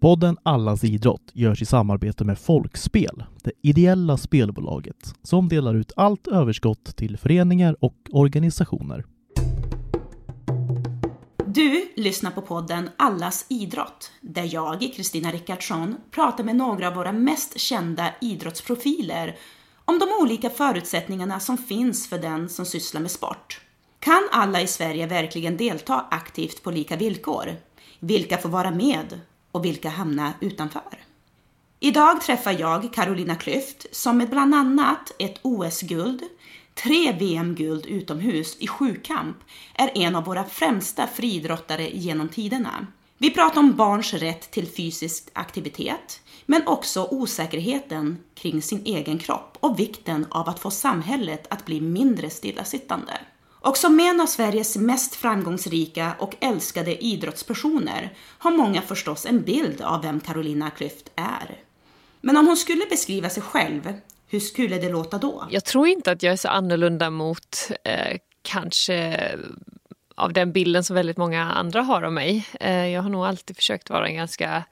Podden Allas idrott görs i samarbete med Folkspel, det ideella spelbolaget som delar ut allt överskott till föreningar och organisationer. Du lyssnar på podden Allas idrott, där jag, Kristina Rickardsson, pratar med några av våra mest kända idrottsprofiler om de olika förutsättningarna som finns för den som sysslar med sport. Kan alla i Sverige verkligen delta aktivt på lika villkor? Vilka får vara med och vilka hamnar utanför? Idag träffar jag Carolina Klüft som med bland annat ett OS-guld, tre VM-guld utomhus i sjukamp är en av våra främsta friidrottare genom tiderna. Vi pratar om barns rätt till fysisk aktivitet, men också osäkerheten kring sin egen kropp och vikten av att få samhället att bli mindre stillasittande. Och som en av Sveriges mest framgångsrika och älskade idrottspersoner har många förstås en bild av vem Carolina Klüft är. Men om hon skulle beskriva sig själv, hur skulle det låta då? Jag tror inte att jag är så annorlunda mot eh, kanske av den bilden som väldigt många andra har av mig. Eh, jag har nog alltid försökt vara en ganska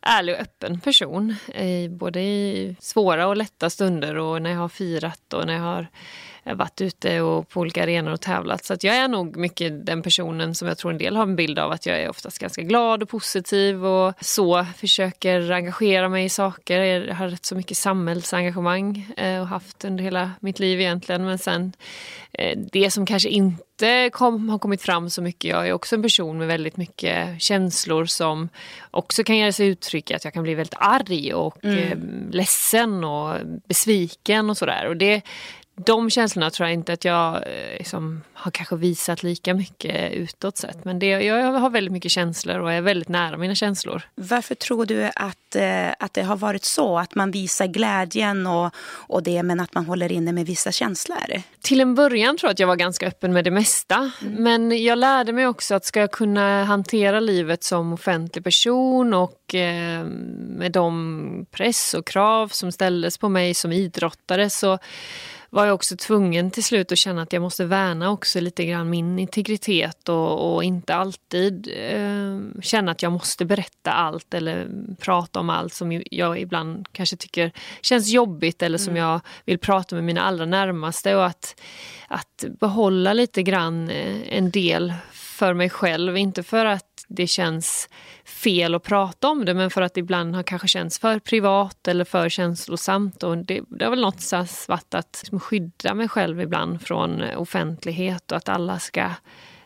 ärlig och öppen person. Eh, både i svåra och lätta stunder och när jag har firat och när jag har varit ute och på olika arenor och tävlat. Så jag är nog mycket den personen som jag tror en del har en bild av att jag är oftast ganska glad och positiv och så. Försöker engagera mig i saker. Jag har rätt så mycket samhällsengagemang eh, och haft under hela mitt liv egentligen. Men sen eh, det som kanske inte kom, har kommit fram så mycket. Jag är också en person med väldigt mycket känslor som också kan ge sig uttryck att jag kan bli väldigt arg och mm. eh, ledsen och besviken och sådär. Och det, de känslorna tror jag inte att jag eh, liksom, har kanske visat lika mycket utåt sett. Men det, jag har väldigt mycket känslor och är väldigt nära mina känslor. Varför tror du att, eh, att det har varit så? Att man visar glädjen och, och det men att man håller inne med vissa känslor? Till en början tror jag att jag var ganska öppen med det mesta. Mm. Men jag lärde mig också att ska jag kunna hantera livet som offentlig person och eh, med de press och krav som ställdes på mig som idrottare så var jag också tvungen till slut att känna att jag måste värna också lite grann min integritet och, och inte alltid eh, känna att jag måste berätta allt eller prata om allt som jag ibland kanske tycker känns jobbigt eller som mm. jag vill prata med mina allra närmaste och att, att behålla lite grann eh, en del för mig själv. Inte för att det känns fel att prata om det men för att det ibland har kanske känts för privat eller för känslosamt. Och det, det har väl något varit att liksom skydda mig själv ibland från eh, offentlighet och att alla ska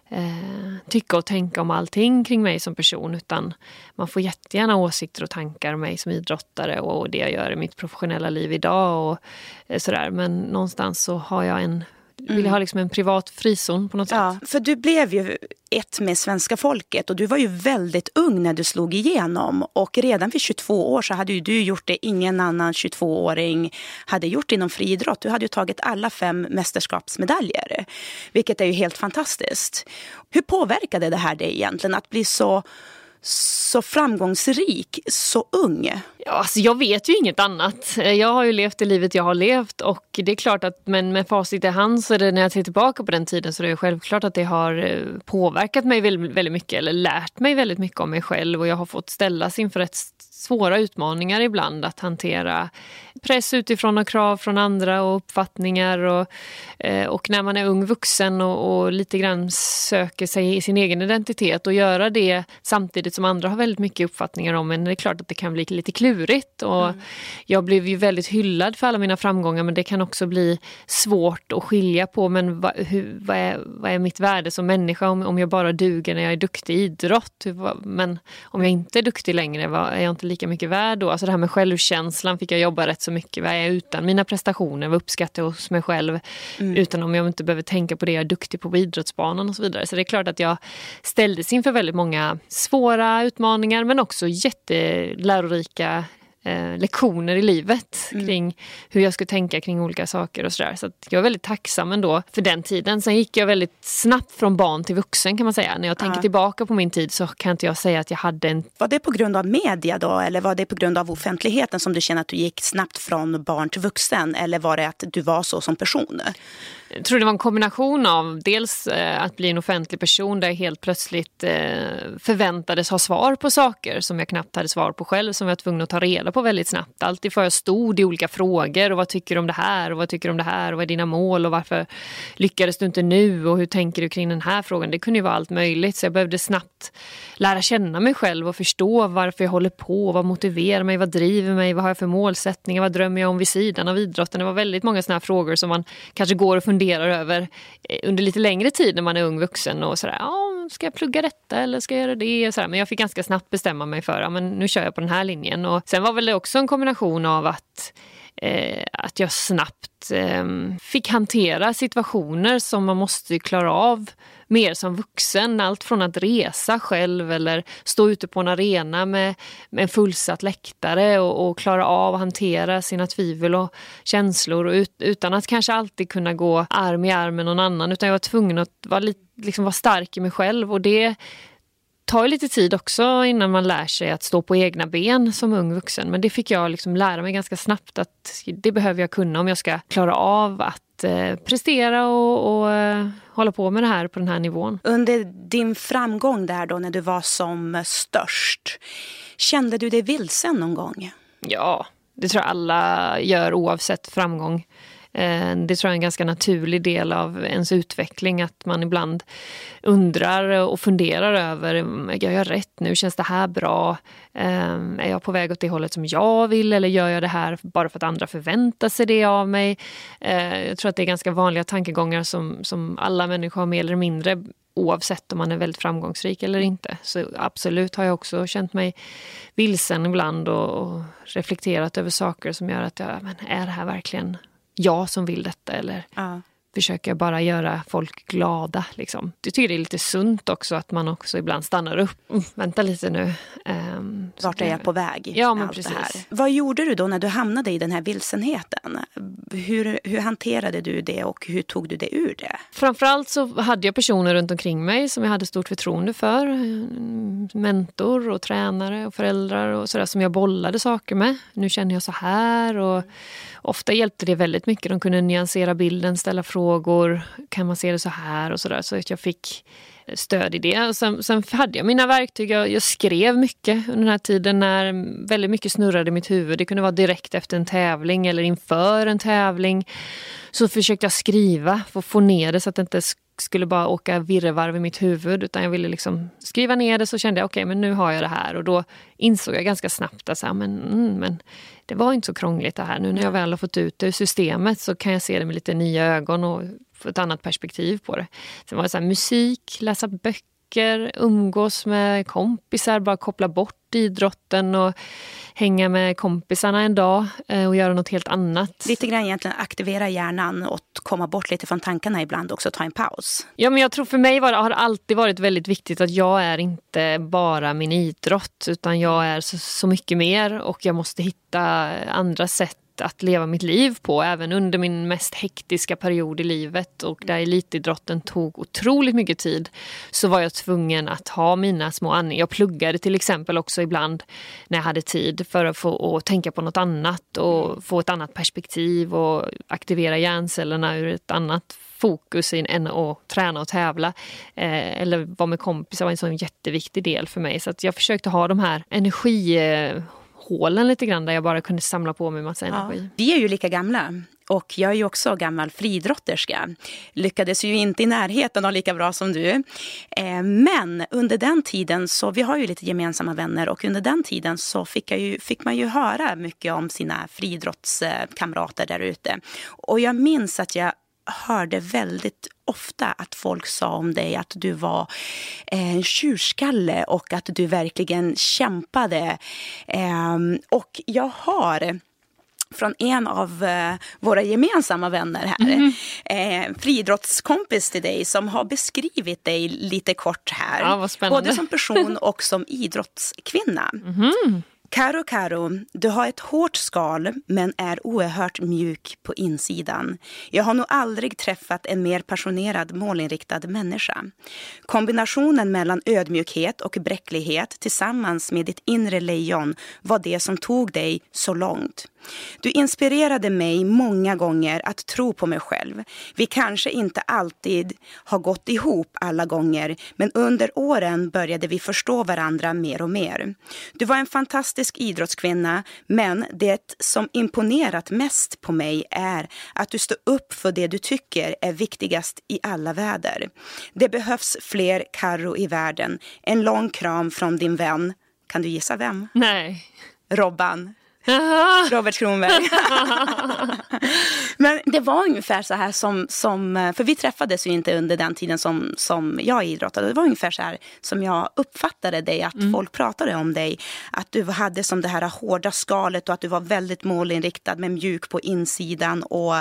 eh, tycka och tänka om allting kring mig som person. Utan man får jättegärna åsikter och tankar om mig som idrottare och det jag gör i mitt professionella liv idag. och eh, sådär. Men någonstans så har jag en mm. ha liksom en privat frizon på något ja, sätt. För du blev ju ett med svenska folket och du var ju väldigt ung när du slog igenom. Och redan vid 22 år så hade ju du gjort det ingen annan 22-åring hade gjort inom friidrott. Du hade ju tagit alla fem mästerskapsmedaljer, vilket är ju helt fantastiskt. Hur påverkade det här dig egentligen att bli så så framgångsrik så ung? Ja, alltså jag vet ju inget annat. Jag har ju levt det livet jag har levt och det är klart att men med facit i hand så är det när jag ser tillbaka på den tiden så är det självklart att det har eh, påverkat mig väldigt, väldigt mycket eller lärt mig väldigt mycket om mig själv och jag har fått ställas inför ett svåra utmaningar ibland att hantera press utifrån och krav från andra och uppfattningar. Och, eh, och när man är ung vuxen och, och, lite grann söker sig i sin egen identitet och göra det samtidigt som andra har väldigt mycket uppfattningar om en. Det är klart att det kan bli lite klurigt. Och mm. Jag blev ju väldigt hyllad för alla mina framgångar men det kan också bli svårt att skilja på men vad, hur, vad, är, vad är mitt värde som människa om, om jag bara duger när jag är duktig i idrott? Men om jag inte är duktig längre, vad, är jag inte lika mycket värd då? Alltså det här med självkänslan fick jag jobba rätt så mycket. Är jag utan mina prestationer? Vad uppskattar jag hos mig själv? Mm. Utan om jag inte behöver tänka på det jag är duktig på på idrottsbanan och så vidare. Så det är klart att jag ställdes inför väldigt många svåra utmaningar men också jättelärorika eh, lektioner i livet mm. kring hur jag skulle tänka kring olika saker och sådär. Så, så jag är väldigt tacksam ändå för den tiden. Sen gick jag väldigt snabbt från barn till vuxen kan man säga. När jag tänker ja. tillbaka på min tid så kan inte jag säga att jag hade en... Var det på grund av media då eller var det på grund av offentligheten som du känner att du gick snabbt från barn till vuxen? Eller var det att du var så som person? Jag tror det var en kombination av dels eh, att bli en offentlig person där jag helt plötsligt eh, förväntades ha svar på saker som jag knappt hade svar på själv som jag var tvungen att ta reda på väldigt snabbt. Alltid för jag stod i olika frågor och vad tycker du om det här och vad tycker du om det här och vad är dina mål och varför lyckades du inte nu och hur tänker du kring den här frågan? Det kunde ju vara allt möjligt så jag behövde snabbt lära känna mig själv och förstå varför jag håller på, vad motiverar mig, vad driver mig, vad har jag för målsättningar, vad drömmer jag om vid sidan av idrotten? Det var väldigt många sådana här frågor som man kanske går och funderar funderar över eh, under lite längre tid när man är ung vuxen och sådär, ja, ska jag plugga detta eller ska jag göra det? Och sådär. Men jag fick ganska snabbt bestämma mig för, ja, men nu kör jag på den här linjen. Och sen var väl det också en kombination av att eh, att jag snabbt eh, fick hantera situationer som man måste klara av mer som vuxen. Allt från att resa själv eller stå ute på en arena med, med en fullsatt läktare och, och, klara av att hantera sina tvivel och känslor och ut, utan att kanske alltid kunna gå arm i arm med någon annan. Utan jag var tvungen att vara, liksom vara stark i mig själv och det tar lite tid också innan man lär sig att stå på egna ben som ung vuxen. Men det fick jag liksom lära mig ganska snabbt att det behöver jag kunna om jag ska klara av att eh, prestera och, och eh, hålla på med det här på den här nivån. Under din framgång där då när du var som störst, kände du dig vilsen någon gång? Ja, det tror jag alla gör oavsett framgång. Eh, det tror jag är en ganska naturlig del av ens utveckling att man ibland undrar och funderar över, gör jag rätt nu? Känns det här bra? Eh, är jag på väg åt det hållet som jag vill eller gör jag det här bara för att andra förväntar sig det av mig? Eh, jag tror att det är ganska vanliga tankegångar som, som alla människor har mer eller mindre oavsett om man är väldigt framgångsrik eller inte. Så absolut har jag också känt mig vilsen ibland och, och reflekterat över saker som gör att jag, men är det här verkligen jag som vill detta eller ja. försöker jag bara göra folk glada. Liksom. Jag tycker det är lite sunt också att man också ibland stannar upp. Mm, vänta lite nu. Um, Vart är jag på väg? Ja, men precis. Vad gjorde du då när du hamnade i den här vilsenheten? Hur, hur hanterade du det och hur tog du det ur det? Framförallt så hade jag personer runt omkring mig som jag hade stort förtroende för. Mentor och tränare och föräldrar och sådär som jag bollade saker med. Nu känner jag så här och ofta hjälpte det väldigt mycket. De kunde nyansera bilden, ställa frågor. Kan man se det så här och sådär. Så att jag fick stöd i det. Sen, sen hade jag mina verktyg. Jag, jag, skrev mycket under den här tiden när väldigt mycket snurrade i mitt huvud. Det kunde vara direkt efter en tävling eller inför en tävling. Så försökte jag skriva för att få ner det så att det inte skulle bara åka virrvarv i mitt huvud utan jag ville liksom skriva ner det så kände jag okej okay, men nu har jag det här och då insåg jag ganska snabbt att så här, men, mm, men det var inte så krångligt det här. Nu när jag väl har fått ut det ur systemet så kan jag se det med lite nya ögon och få ett annat perspektiv på det. Sen var det så här, musik, läsa böcker, umgås med kompisar, bara koppla bort idrotten och hänga med kompisarna en dag eh, och göra något helt annat. Lite grann egentligen aktivera hjärnan och komma bort lite från tankarna ibland också, ta en paus. Ja, men jag tror för mig var, har det alltid varit väldigt viktigt att jag är inte bara min idrott utan jag är så, så mycket mer och jag måste hitta andra sätt att leva mitt liv på, även under min mest hektiska period i livet och där elitidrotten tog otroligt mycket tid, så var jag tvungen att ha mina små andningar. Jag pluggade till exempel också ibland när jag hade tid för att få tänka på något annat och få ett annat perspektiv och aktivera hjärncellerna ur ett annat fokus än att träna och tävla. Eh, eller vara med kompisar var en sån jätteviktig del för mig. Så att jag försökte ha de här energi hålen lite grann där jag bara kunde samla på mig massa energi. Ja. Vi är ju lika gamla. Och jag är ju också gammal fridrotterska. Lyckades ju inte i närheten av lika bra som du. Eh, men under den tiden, så vi har ju lite gemensamma vänner och under den tiden så fick, ju, fick man ju höra mycket om sina friidrottskamrater där ute. Och jag minns att jag hörde väldigt ofta att folk sa om dig att du var eh, en tjurskalle och att du verkligen kämpade. Ehm, och jag har från en av eh, våra gemensamma vänner här. Mm. Eh, friidrottskompis till dig som har beskrivit dig lite kort här. Ja, både som person och som idrottskvinna. Mm. Karo Karo, du har ett hårt skal men är oerhört mjuk på insidan. Jag har nog aldrig träffat en mer passionerad, målinriktad människa. Kombinationen mellan ödmjukhet och bräcklighet tillsammans med ditt inre lejon var det som tog dig så långt. Du inspirerade mig många gånger att tro på mig själv. Vi kanske inte alltid har gått ihop alla gånger men under åren började vi förstå varandra mer och mer. Du var en fantastisk idrottskvinna men det som imponerat mest på mig är att du står upp för det du tycker är viktigast i alla väder. Det behövs fler Karro i världen. En lång kram från din vän. Kan du gissa vem? Nej. Robban. Robert Kronberg. Men det var ungefär så här som, som, för vi träffades ju inte under den tiden som, som jag idrottade. Det var ungefär så här som jag uppfattade dig, att mm. folk pratade om dig. Att du hade som det här hårda skalet och att du var väldigt målinriktad men mjuk på insidan. Och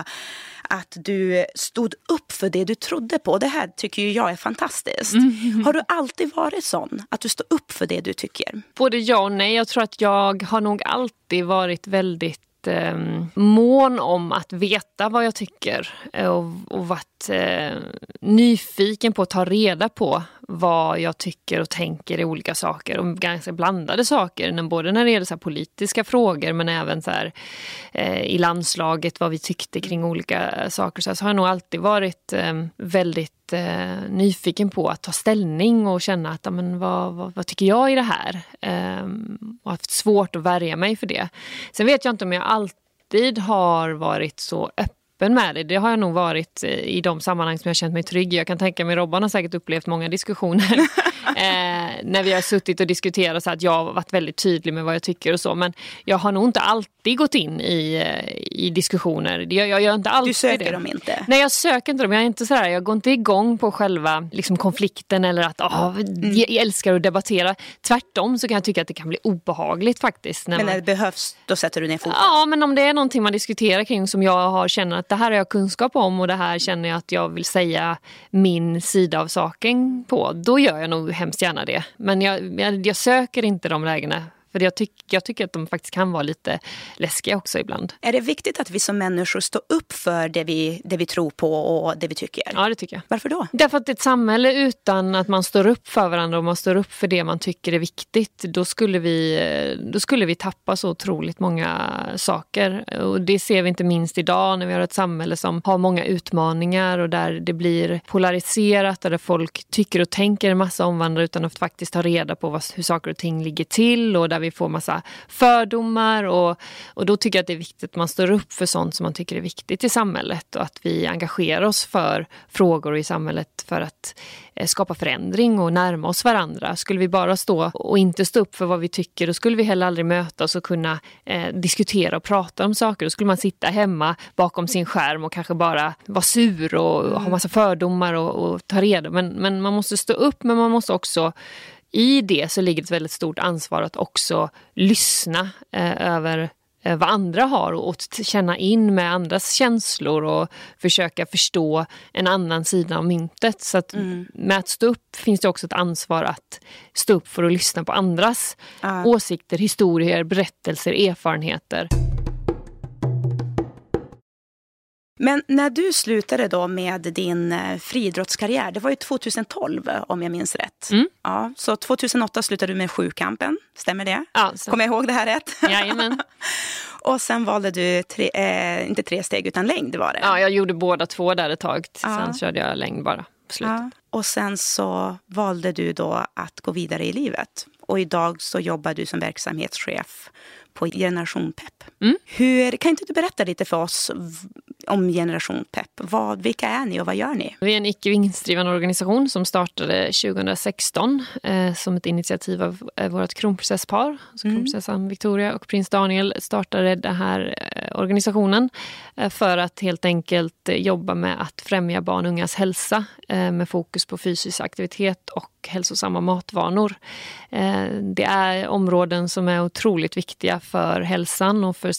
att du stod upp för det du trodde på. Det här tycker jag är fantastiskt. Mm. Har du alltid varit sån? Att du står upp för det du tycker? Både ja och nej. Jag tror att jag har nog alltid varit väldigt eh, mån om att veta vad jag tycker och, och varit eh, nyfiken på att ta reda på vad jag tycker och tänker i olika saker. Och ganska blandade saker, både när det gäller så politiska frågor men även så här, eh, i landslaget, vad vi tyckte kring olika saker. Så, så har jag nog alltid varit eh, väldigt eh, nyfiken på att ta ställning och känna att amen, vad, vad, vad tycker jag i det här? Eh, och haft svårt att värja mig för det. Sen vet jag inte om jag alltid har varit så öppen öppen med det. Det har jag nog varit i de sammanhang som jag känt mig trygg i. Jag kan tänka mig, Robban har säkert upplevt många diskussioner eh, när vi har suttit och diskuterat så att jag har varit väldigt tydlig med vad jag tycker och så. Men jag har nog inte alltid gått in i, eh, i diskussioner. Jag, jag gör inte alltid Du söker det. dem inte? Nej, jag söker inte dem. Jag, är inte sådär, jag går inte igång på själva liksom, konflikten eller att åh, mm. jag älskar att debattera. Tvärtom så kan jag tycka att det kan bli obehagligt faktiskt. men när man... det behövs, då sätter du ner foten? Ja, men om det är någonting man diskuterar kring som jag har känner att det här har jag kunskap om och det här känner jag att jag vill säga min sida av saken på. Då gör jag nog hemskt gärna det. Men jag, jag, jag söker inte de lägena för jag, tyck, jag tycker att de faktiskt kan vara lite läskiga också ibland. Är det viktigt att vi som människor står upp för det vi, det vi tror på och det vi tycker? Ja, det tycker jag. Varför då? Därför att ett samhälle utan att man står upp för varandra och man står upp för det man tycker är viktigt, då skulle vi, då skulle vi tappa så otroligt många saker. Och det ser vi inte minst idag när vi har ett samhälle som har många utmaningar och där det blir polariserat, där folk tycker och tänker en massa omvandlare utan att faktiskt ta reda på vad, hur saker och ting ligger till och där vi vi får massa fördomar och, och då tycker jag att det är viktigt att man står upp för sånt som man tycker är viktigt i samhället och att vi engagerar oss för frågor i samhället för att eh, skapa förändring och närma oss varandra. Skulle vi bara stå och inte stå upp för vad vi tycker då skulle vi heller aldrig mötas och kunna eh, diskutera och prata om saker. Då skulle man sitta hemma bakom sin skärm och kanske bara vara sur och, och ha massa fördomar och, och ta reda. Men, men man måste stå upp men man måste också i det så ligger ett väldigt stort ansvar att också lyssna eh, över eh, vad andra har och känna in med andras känslor och försöka förstå en annan sida av myntet. Så att mm. med att stå upp finns det också ett ansvar att stå upp för att lyssna på andras uh. åsikter, historier, berättelser, erfarenheter. Men när du slutade då med din eh, friidrottskarriär, det var ju 2012 om jag minns rätt. Mm. Ja, så 2008 slutade du med sjukampen, stämmer det? Ja, så. Kommer jag ihåg det här rätt? Jajamän. och sen valde du, tre, eh, inte tre steg utan längd var det? Ja, jag gjorde båda två där ett tag. Sen ja. körde jag längd bara på slutet. Ja. Och sen så valde du då att gå vidare i livet. Och idag så jobbar du som verksamhetschef på Generation Pep. Mm. Hur, kan inte du berätta lite för oss om Generation Pep? Vad, vilka är ni och vad gör ni? Vi är en icke vinstdrivande organisation som startade 2016 eh, som ett initiativ av eh, vårt kronprinsesspar. Alltså mm. Kronprinsessan Victoria och prins Daniel startade den här eh, organisationen eh, för att helt enkelt jobba med att främja barn och ungas hälsa eh, med fokus på fysisk aktivitet och hälsosamma matvanor. Eh, det är områden som är otroligt viktiga för hälsan och för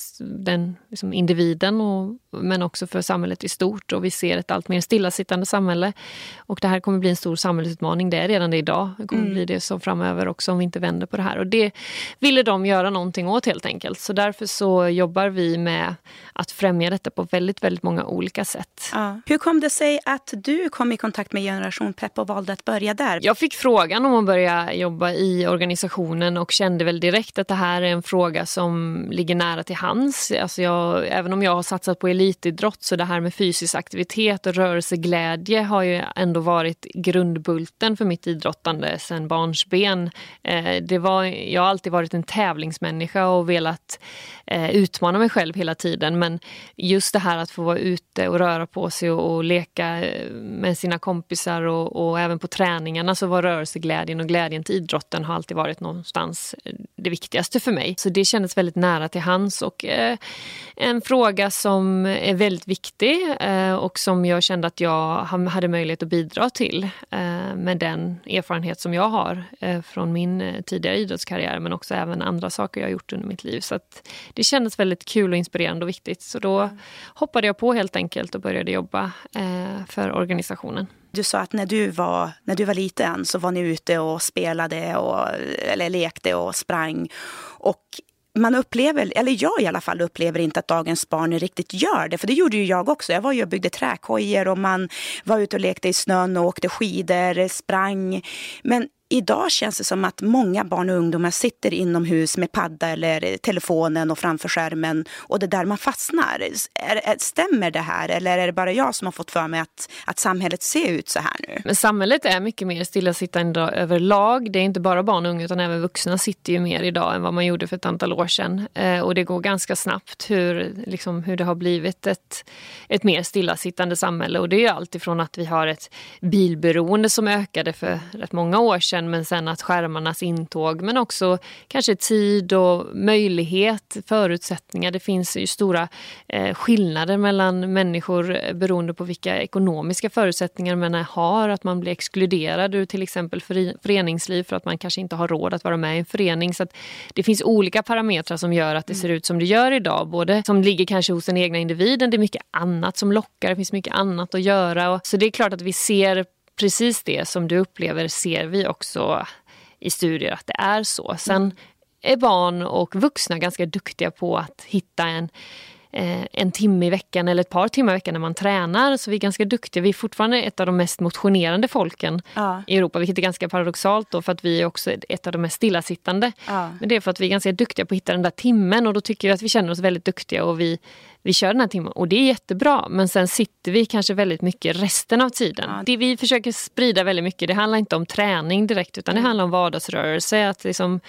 den liksom, individen och men också för samhället i stort. Och vi ser ett allt mer stillasittande samhälle. Och det här kommer bli en stor samhällsutmaning. Det är redan det idag. Det kommer mm. bli det så framöver också om vi inte vänder på det här. Och det ville de göra någonting åt helt enkelt. Så därför så jobbar vi med att främja detta på väldigt, väldigt många olika sätt. Ja. Hur kom det sig att du kom i kontakt med Generation Pepp och valde att börja där? Jag fick frågan om att börja jobba i organisationen och kände väl direkt att det här är en fråga som ligger nära till hands. Alltså jag, även om jag har satsat på elitidrott så det här med fysisk aktivitet och rörelseglädje har ju ändå varit grundbulten för mitt idrottande sedan barnsben. Eh, det var, jag har alltid varit en tävlingsmänniska och velat eh, utmana mig själv hela tiden men just det här att få vara ute och röra på sig och, och leka eh, med sina kompisar och, och, även på träningarna så var rörelseglädjen och glädjen till idrotten har alltid varit någonstans eh, det viktigaste för mig. Så det kändes väldigt nära till hands och eh, en fråga som är väldigt viktig eh, och som jag kände att jag hade möjlighet att bidra till eh, med den erfarenhet som jag har eh, från min tidigare idrottskarriär men också även andra saker jag gjort under mitt liv. Så det kändes väldigt kul och inspirerande och viktigt. Så då hoppade jag på helt enkelt och började jobba för organisationen. Du sa att när du, var, när du var liten så var ni ute och spelade och, eller lekte och sprang. Och man upplever, eller jag i alla fall upplever inte att dagens barn riktigt gör det. För det gjorde ju jag också. Jag var ju och byggde träkojor och man var ute och lekte i snön och åkte skidor, sprang. Men Idag känns det som att många barn och ungdomar sitter inomhus med padda eller telefonen och framför skärmen och det är där man fastnar. Stämmer det här eller är det bara jag som har fått för mig att, att samhället ser ut så här nu? Men samhället är mycket mer stillasittande överlag. Det är inte bara barn och unga utan även vuxna sitter ju mer idag än vad man gjorde för ett antal år sedan. Eh, och det går ganska snabbt hur, liksom, hur det har blivit ett, ett mer stillasittande samhälle. Och det är alltifrån att vi har ett bilberoende som ökade för rätt många år sedan branschen men sen att skärmarnas intåg men också kanske tid och möjlighet, förutsättningar. Det finns ju stora eh, skillnader mellan människor beroende på vilka ekonomiska förutsättningar man har. Att man blir exkluderad ur till exempel föreningsliv för att man kanske inte har råd att vara med i en förening. Så det finns olika parametrar som gör att det ser ut som det gör idag. Både som ligger kanske hos den egna individen, det är mycket annat som lockar, det finns mycket annat att göra. Så det är klart att vi ser precis det som du upplever ser vi också i studier att det är så. Sen är barn och vuxna ganska duktiga på att hitta en en timme i veckan eller ett par timmar i veckan när man tränar. Så vi är ganska duktiga. Vi är fortfarande ett av de mest motionerande folken ja. i Europa, vilket är ganska paradoxalt då för att vi är också ett av de mest stillasittande. Ja. Men det är för att vi är ganska duktiga på att hitta den där timmen och då tycker vi att vi känner oss väldigt duktiga och vi, vi kör den här timmen. Och det är jättebra men sen sitter vi kanske väldigt mycket resten av tiden. Ja. Det vi försöker sprida väldigt mycket, det handlar inte om träning direkt utan det handlar om vardagsrörelse. Att liksom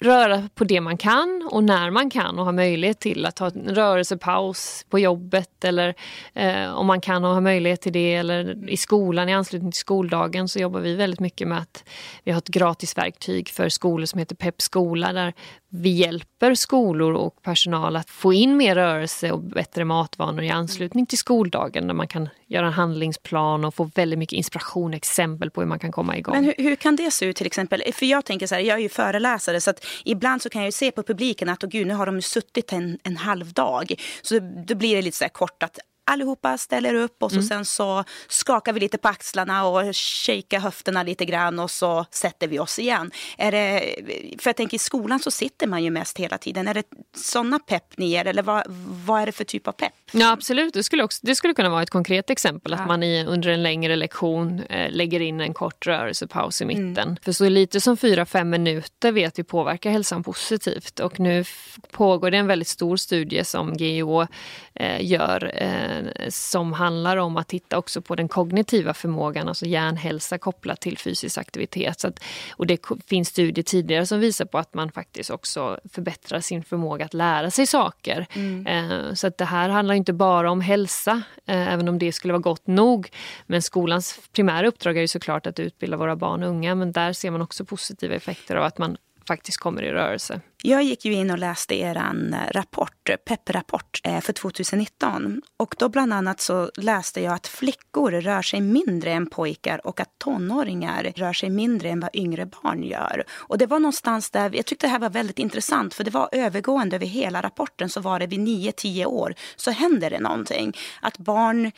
röra på det man kan och när man kan och ha möjlighet till att ta en rörelsepaus på jobbet eller eh, om man kan och har möjlighet till det. Eller i skolan i anslutning till skoldagen så jobbar vi väldigt mycket med att vi har ett gratisverktyg för skolor som heter Pep skola där vi hjälper skolor och personal att få in mer rörelse och bättre matvanor i anslutning till skoldagen där man kan göra en handlingsplan och få väldigt mycket inspiration och exempel på hur man kan komma igång. Men hur, hur, kan det se ut till exempel? För jag tänker så här, jag är ju föreläsare så att ibland så kan jag se på publiken att oh, gud, nu har de suttit en, en halv dag. Så då blir det lite så här kort att allihopa ställer upp och så mm. sen så skakar vi lite på axlarna och shakar höfterna lite grann och så sätter vi oss igen. Är det, för jag tänker i skolan så sitter man ju mest hela tiden. Är det sådana pepp ni ger eller vad, vad är det för typ av pepp? Ja absolut, det skulle, också, det skulle kunna vara ett konkret exempel att man i, under en längre lektion eh, lägger in en kort rörelsepaus i mm. mitten. Mm. För så lite som 4-5 minuter vet vi påverkar hälsan positivt och nu pågår det en väldigt stor studie som GIH eh, gör eh, som handlar om att titta också på den kognitiva förmågan, alltså hjärnhälsa kopplat till fysisk aktivitet. Att, och det finns studier tidigare som visar på att man faktiskt också förbättrar sin förmåga att lära sig saker. Mm. Eh, så att det här handlar inte bara om hälsa, eh, även om det skulle vara gott nog. Men skolans primära uppdrag är ju såklart att utbilda våra barn och unga, men där ser man också positiva effekter av att man faktiskt kommer i rörelse. Jag gick ju in och läste er eh, rapport, eh, PEP-rapport eh, för 2019. Och då bland annat så läste jag att flickor rör sig mindre än pojkar och att tonåringar rör sig mindre än vad yngre barn gör. Och det var någonstans där, jag tyckte det här var väldigt intressant för det var övergående över hela rapporten så var det vid 9-10 år så händer det någonting. Att barn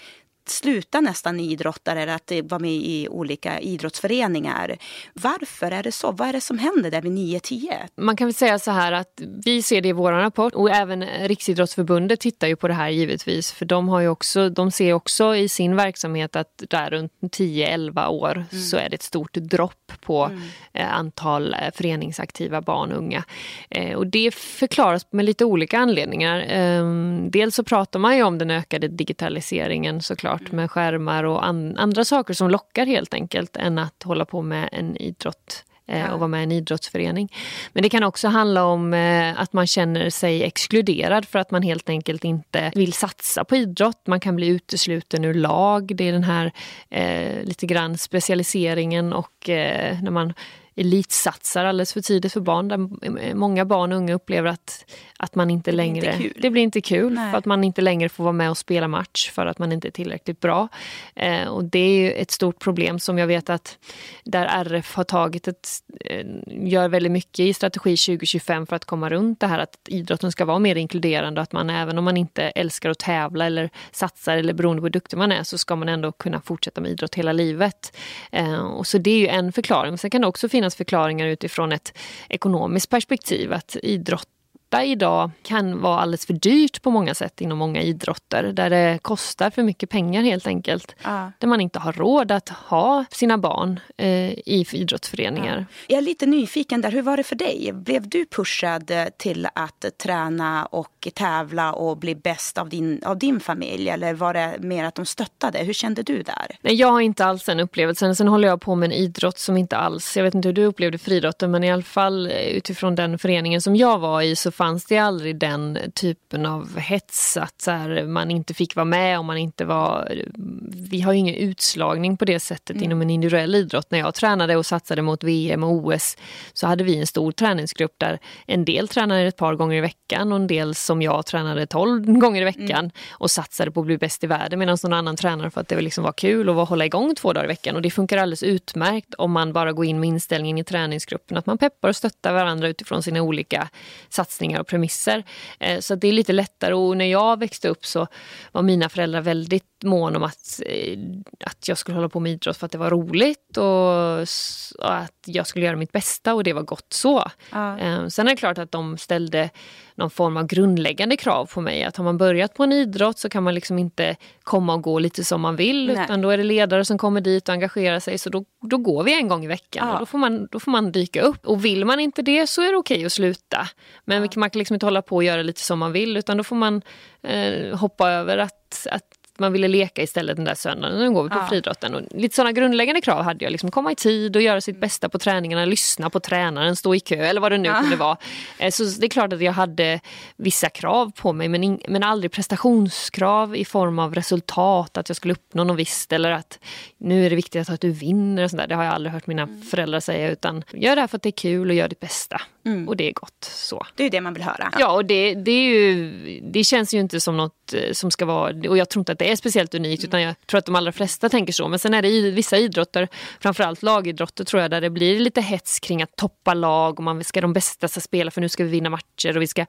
sluta nästan idrottare eller att vara med i olika idrottsföreningar. Varför är det så? Vad är det som händer där vid 9-10? Man kan väl säga så här att vi ser det i vår rapport och även Riksidrottsförbundet tittar ju på det här givetvis för de, har ju också, de ser också i sin verksamhet att där runt 10-11 år mm. så är det ett stort dropp på mm. Eh, antal eh, föreningsaktiva barn och unga. Eh, och det förklaras med lite olika anledningar. Ehm, dels så pratar man ju om den ökade digitaliseringen såklart såklart med skärmar och an andra saker som lockar helt enkelt än att hålla på med en idrott eh, och vara med i en idrottsförening. Men det kan också handla om eh, att man känner sig exkluderad för att man helt enkelt inte vill satsa på idrott. Man kan bli utesluten ur lag. Det är den här eh, lite grann specialiseringen och eh, när man elitsatsar alldeles för tidigt för barn. Där många barn och unga upplever att, att man inte längre... Det, det blir inte kul Nej. för att man inte längre får vara med och spela match för att man inte är tillräckligt bra. Eh, och det är ett stort problem som jag vet att där RF har tagit ett... Eh, gör väldigt mycket i strategi 2025 för att komma runt det här att idrotten ska vara mer inkluderande och att man även om man inte älskar att tävla eller satsar eller beroende på hur duktig man är så ska man ändå kunna fortsätta med idrott hela livet. Eh, och så det är ju en förklaring. Sen kan det också finnas förklaringar utifrån ett ekonomiskt perspektiv. Att idrott sporta idag kan vara alldeles för dyrt på många sätt inom många idrotter. Där det kostar för mycket pengar helt enkelt. Ja. Där man inte har råd att ha sina barn eh, i idrottsföreningar. Ja. Jag är lite nyfiken där. Hur var det för dig? Blev du pushad till att träna och tävla och bli bäst av din, av din familj? Eller var det mer att de stöttade? Hur kände du där? Nej, jag har inte alls den upplevelsen. Sen håller jag på med en idrott som inte alls... Jag vet inte hur du upplevde friidrotten men i alla fall eh, utifrån den föreningen som jag var i så fanns det aldrig den typen av hets att så här, man inte fick vara med om man inte var... Vi har ju ingen utslagning på det sättet mm. inom en individuell idrott. När jag tränade och satsade mot VM och OS så hade vi en stor träningsgrupp där en del tränade ett par gånger i veckan och en del som jag tränade tolv gånger i veckan mm. och satsade på att bli bäst i världen medan någon annan tränade för att det liksom var kul att hålla igång två dagar i veckan. Och det funkar alldeles utmärkt om man bara går in med inställningen i träningsgruppen att man peppar och stöttar varandra utifrån sina olika satsningar förutsättningar och premisser. Eh, så det är lite lättare. Och när jag växte upp så var mina föräldrar väldigt mån om att, eh, att jag skulle hålla på med idrott för att det var roligt och, att jag skulle göra mitt bästa och det var gott så. Ja. Eh, sen är det klart att de ställde någon form av grundläggande krav på mig. Att har man börjat på en idrott så kan man liksom inte komma och gå lite som man vill. Nej. Utan då är det ledare som kommer dit och engagerar sig. Så då, då går vi en gång i veckan ja. och då får, man, då får man dyka upp. Och vill man inte det så är det okej att sluta. Men ja. man kan liksom inte hålla på och göra lite som man vill utan då får man eh, hoppa över att, att man ville leka istället den där söndagen. Nu går vi på ja. friidrotten. Och lite sådana grundläggande krav hade jag. Liksom komma i tid och göra sitt bästa på träningarna, lyssna på tränaren, stå i kö eller vad det nu ja. kunde vara. Eh, så det är klart att jag hade vissa krav på mig men, in, men aldrig prestationskrav i form av resultat, att jag skulle uppnå något visst eller att nu är det viktigt att du vinner. Och sånt där. Det har jag aldrig hört mina mm. föräldrar säga utan gör det här för att det är kul och gör ditt bästa. Mm. Och det är gott. så. Det är det man vill höra. Ja, och det, det, ju, det känns ju inte som något eh, som ska vara... Och jag tror inte att det är speciellt unikt, utan jag tror att de allra flesta tänker så. Men sen är det i vissa idrotter, framförallt lagidrotter tror jag, där det blir lite hets kring att toppa lag och man ska de bästa ska spela för nu ska vi vinna matcher och vi ska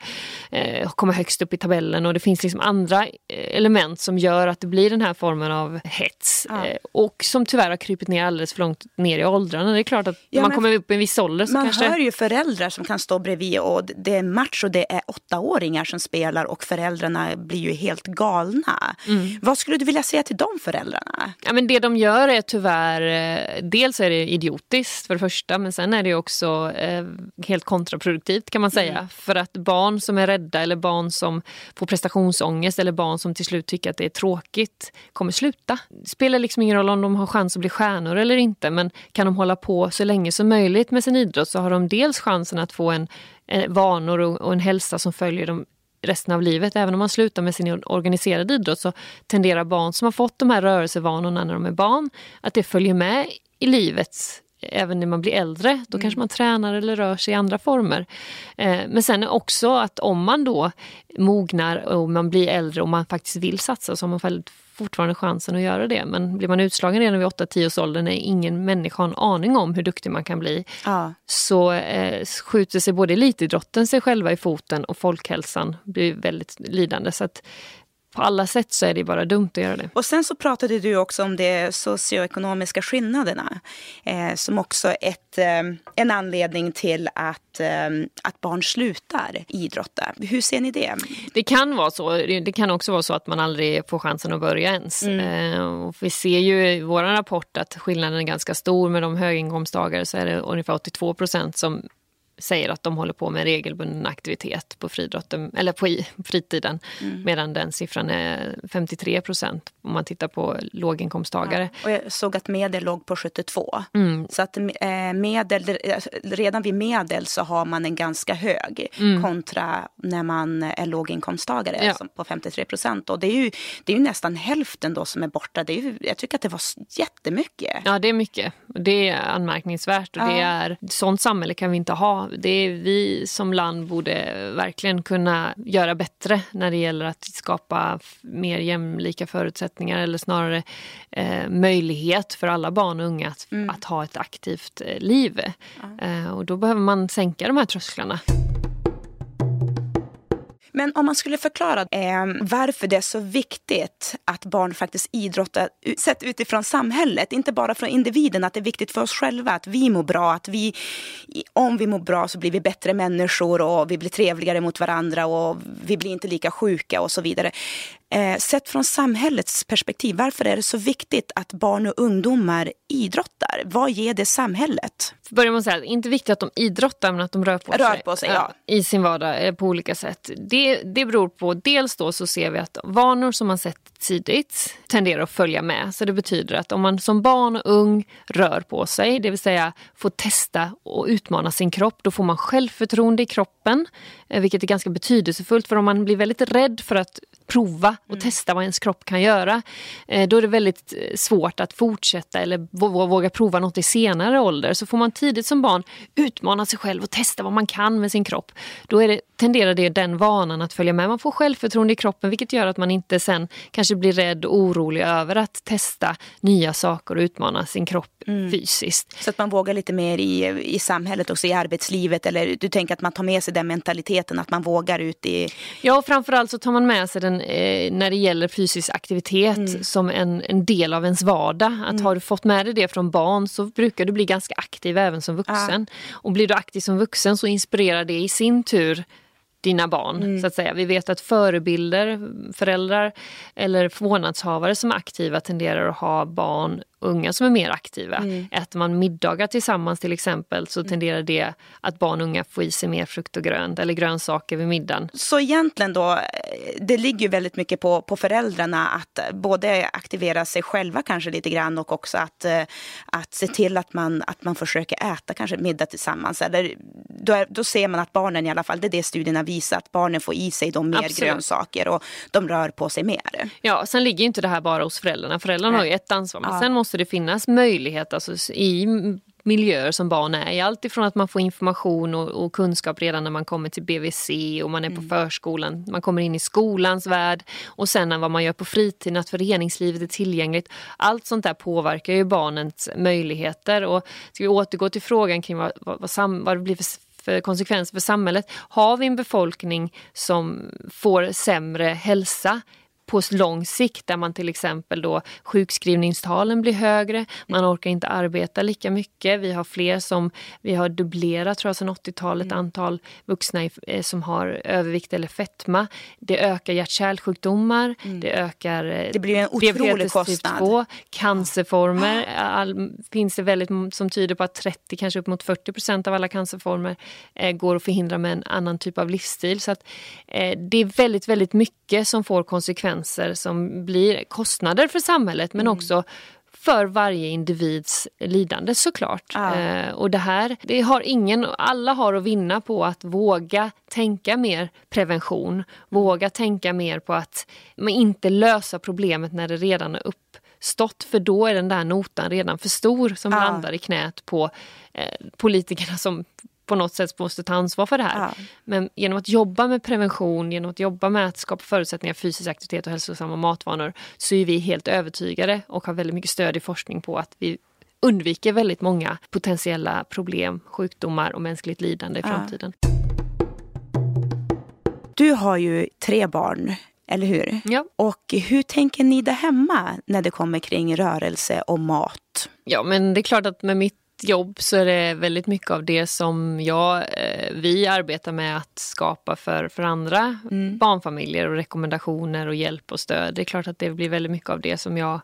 eh, komma högst upp i tabellen. Och det finns liksom andra eh, element som gör att det blir den här formen av hets. Ja. Eh, och som tyvärr har krypit ner alldeles för långt ner i åldrarna. Det är klart att ja, man kommer upp i en viss ålder så man kanske... hör ju föräldrar som kan stå bredvid och det är match och det är åttaåringar som spelar och föräldrarna blir ju helt galna. Mm. Vad skulle du vilja säga till de föräldrarna? Ja, men det de gör är tyvärr, eh, dels är det idiotiskt för det första men sen är det också eh, helt kontraproduktivt kan man säga. Mm. För att barn som är rädda eller barn som får prestationsångest eller barn som till slut tycker att det är tråkigt kommer sluta. Det spelar liksom ingen roll om de har chans att bli stjärnor eller inte men kan de hålla på så länge som möjligt med sin idrott så har de dels chansen att få en, vanor och en hälsa som följer dem resten av livet. Även om man slutar med sin organiserade idrott så tenderar barn som har fått de här rörelsevanorna när de är barn att det följer med i livets även när man blir äldre. Då mm. kanske man tränar eller rör sig i andra former. Eh, men sen också att om man då mognar och man blir äldre och man faktiskt vill satsa så har man fortfarande chansen att göra det. Men blir man utslagen redan vid 8-10 års ålder när ingen människa har en aning om hur duktig man kan bli ja. så eh, skjuter sig både elitidrotten sig själva i foten och folkhälsan blir väldigt lidande. Så att på alla sätt så är det bara dumt att göra det. Och sen så pratade du också om de socioekonomiska skillnaderna eh, som också ett, eh, en anledning till att, eh, att barn slutar idrotta. Hur ser ni det? Det kan vara så. Det kan också vara så att man aldrig får chansen att börja ens. Mm. Eh, och vi ser ju i vår rapport att skillnaden är ganska stor. Med de höginkomsttagare så är det ungefär 82 procent som säger att de håller på med regelbunden aktivitet på, eller på fritiden. Mm. Medan den siffran är 53 procent om man tittar på låginkomsttagare. Ja, och jag såg att medel låg på 72. Mm. Så att eh, medel, redan vid medel så har man en ganska hög mm. kontra när man är låginkomsttagare ja. på 53 procent. Och det är, ju, det är ju nästan hälften då som är borta. Det är ju, jag tycker att det var jättemycket. Ja, det är mycket. Det är anmärkningsvärt. Och ja. det är, sånt samhälle kan vi inte ha det är vi som land borde verkligen kunna göra bättre när det gäller att skapa mer jämlika förutsättningar eller snarare eh, möjlighet för alla barn och unga att, mm. att ha ett aktivt eh, liv. Ja. Eh, och då behöver man sänka de här trösklarna. Men om man skulle förklara eh, varför det är så viktigt att barn faktiskt idrottar sett utifrån samhället, inte bara från individen, att det är viktigt för oss själva att vi mår bra, att vi, om vi mår bra så blir vi bättre människor och vi blir trevligare mot varandra och vi blir inte lika sjuka och så vidare. Eh, sett från samhällets perspektiv, varför är det så viktigt att barn och ungdomar idrottar? Vad ger det samhället? Börjar man säga, inte viktigt att de idrottar men att de rör på rör sig, på sig ja. i sin vardag eh, på olika sätt. Det, det beror på, dels då så ser vi att vanor som man sett tidigt tenderar att följa med. Så det betyder att om man som barn och ung rör på sig, det vill säga får testa och utmana sin kropp, då får man självförtroende i kroppen. Eh, vilket är ganska betydelsefullt för om man blir väldigt rädd för att prova och mm. testa vad ens kropp kan göra. Eh, då är det väldigt eh, svårt att fortsätta eller våga prova något i senare ålder. Så får man tidigt som barn utmana sig själv och testa vad man kan med sin kropp. Då det, tenderar det den vanan att följa med. Man får självförtroende i kroppen vilket gör att man inte sen kanske blir rädd och orolig över att testa nya saker och utmana sin kropp mm. fysiskt. Så att man vågar lite mer i, i samhället och i arbetslivet eller du tänker att man tar med sig den mentaliteten att man vågar ut i... Ja och framförallt så tar man med sig den eh, när det gäller fysisk aktivitet mm. som en, en del av ens vardag. Att mm. Har du fått med dig det från barn så brukar du bli ganska aktiv även som vuxen. Ja. Och blir du aktiv som vuxen så inspirerar det i sin tur dina barn. Mm. så att säga. Vi vet att förebilder, föräldrar eller vårdnadshavare som är aktiva tenderar att ha barn unga som är mer aktiva. Mm. Äter man middagar tillsammans till exempel så mm. tenderar det att barn och unga får i sig mer frukt och grönt eller grönsaker vid middagen. Så egentligen då, det ligger väldigt mycket på, på föräldrarna att både aktivera sig själva kanske lite grann och också att, eh, att se till att man, att man försöker äta kanske middag tillsammans. Eller, då, är, då ser man att barnen i alla fall, det är det studierna visar, att barnen får i sig de mer Absolut. grönsaker och de rör på sig mer. Ja, sen ligger inte det här bara hos föräldrarna. Föräldrarna Nej. har ju ett ansvar men ja. sen måste måste det finnas möjlighet alltså, i miljöer som barn är i. Allt ifrån att man får information och, och, kunskap redan när man kommer till BVC och man är på mm. förskolan, man kommer in i skolans värld och sen vad man gör på fritiden, att föreningslivet är tillgängligt. Allt sånt där påverkar ju barnens möjligheter och ska vi återgå till frågan kring vad, vad, vad, vad det blir för för konsekvenser för samhället. Har vi en befolkning som får sämre hälsa på lång sikt där man till exempel då sjukskrivningstalen blir högre, man orkar inte arbeta lika mycket. Vi har fler som, vi har dubblerat tror jag sedan 80-talet mm. antal vuxna eh, som har övervikt eller fetma. Det ökar hjärt-kärlsjukdomar, mm. det ökar eh, det blir en otrolig kostnad. 2, cancerformer. All, finns det väldigt som tyder på att 30, kanske upp mot 40 procent av alla cancerformer eh, går att förhindra med en annan typ av livsstil. Så att, eh, det är väldigt, väldigt mycket som får konsekvenser konsekvenser som blir kostnader för samhället men mm. också för varje individs lidande såklart. Ja. Eh, och det här, det har ingen, alla har att vinna på att våga tänka mer prevention, våga tänka mer på att man inte lösa problemet när det redan är upp stått för då är den där notan redan för stor som Ja. landar i knät på eh, politikerna som på något sätt måste ta ansvar för det här. Ja. Men genom att jobba med prevention, genom att jobba med att skapa förutsättningar för fysisk aktivitet och hälsosamma matvanor så är vi helt övertygade och har väldigt mycket stöd i forskning på att vi undviker väldigt många potentiella problem, sjukdomar och mänskligt lidande i Ja. framtiden. Du har ju tre barn, eller hur? Ja. Och hur tänker ni där hemma när det kommer kring rörelse och mat? Ja, men det är klart att med mitt jobb så är det väldigt mycket av det som jag, eh, vi arbetar med att skapa för, för andra barnfamiljer och rekommendationer och hjälp och stöd. Det är klart att det blir väldigt mycket av det som jag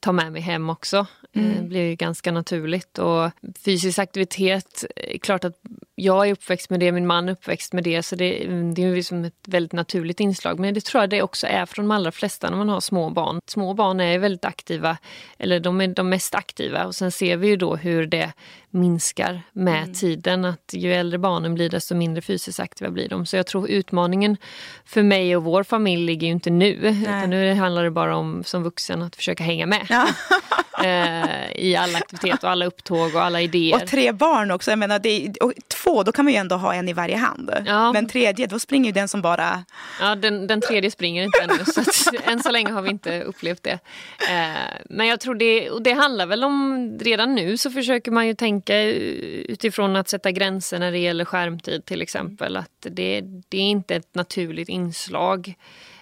tar med mig hem också. Eh, Det blir ganska naturligt. Och fysisk aktivitet, är klart att jag är uppväxt med det, min man är uppväxt med det, så det, det är liksom ett väldigt naturligt inslag. Men det tror jag det också är från de allra flesta när man har små barn. Små barn är väldigt aktiva, eller de är de mest aktiva. Och sen ser vi ju då hur det minskar med tiden. Att ju äldre barnen blir desto mindre fysiskt aktiva blir de. Så jag tror utmaningen för mig och vår familj ligger ju inte nu. Utan nu handlar det bara om som vuxen att försöka hänga med. eh, I alla aktiviteter och alla upptåg och alla idéer. Och tre barn också. Jag menar, det är, och två, då kan man ju ändå ha en i varje hand. Ja. Men tredje, då springer ju den som bara... Ja, den, den tredje springer inte ännu, så att, än så länge har vi inte upplevt det. Eh, men jag tror det, och det handlar väl om, redan nu så försöker man ju tänka utifrån att sätta gränser när det gäller skärmtid till exempel. Att det, det är inte ett naturligt inslag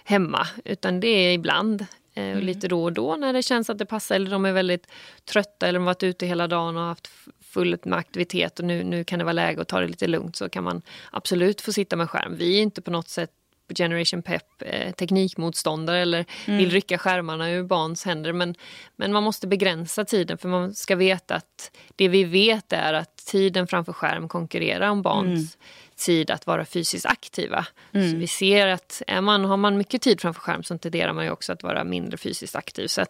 hemma, utan det är ibland. eh, Och lite då och då när det känns att det passar eller de är väldigt trötta eller de varit ute hela dagen och haft fullt med aktivitet och nu, nu kan det vara läge att ta det lite lugnt så kan man absolut få sitta med skärm. Vi är inte på något sätt Generation Pep eh, teknikmotståndare eller vill rycka skärmarna ur barns händer. Men, men man måste begränsa tiden för man ska veta att det vi vet är att tiden framför skärm konkurrerar om barns tid att vara fysiskt aktiva. Så vi ser att är man, har man mycket tid framför skärm så tenderar man ju också att vara mindre fysiskt aktiv. Så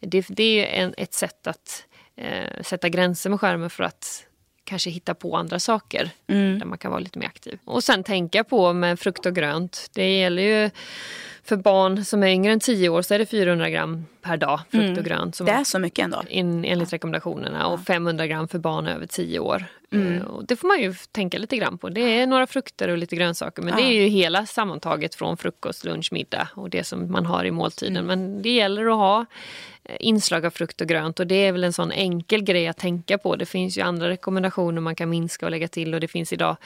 det, det är en, ett sätt att eh, sätta gränser med skärmen för att kanske hitta på andra saker där man kan vara lite mer aktiv. Och sen tänka på med frukt och grönt. Det gäller ju för barn som är yngre än 10 år så är det 400 gram per dag frukt och grönt. Som Det är så mycket ändå. in, enligt rekommendationerna och 500 gram för barn över 10 år. Eh, Och det får man ju tänka lite grann på. Det är några frukter och lite grönsaker men det är ju hela sammantaget från frukost, lunch, middag och det som man har i måltiden. Men det gäller att ha inslag av frukt och grönt och det är väl en sån enkel grej att tänka på. Det finns ju andra rekommendationer man kan minska och lägga till och det finns idag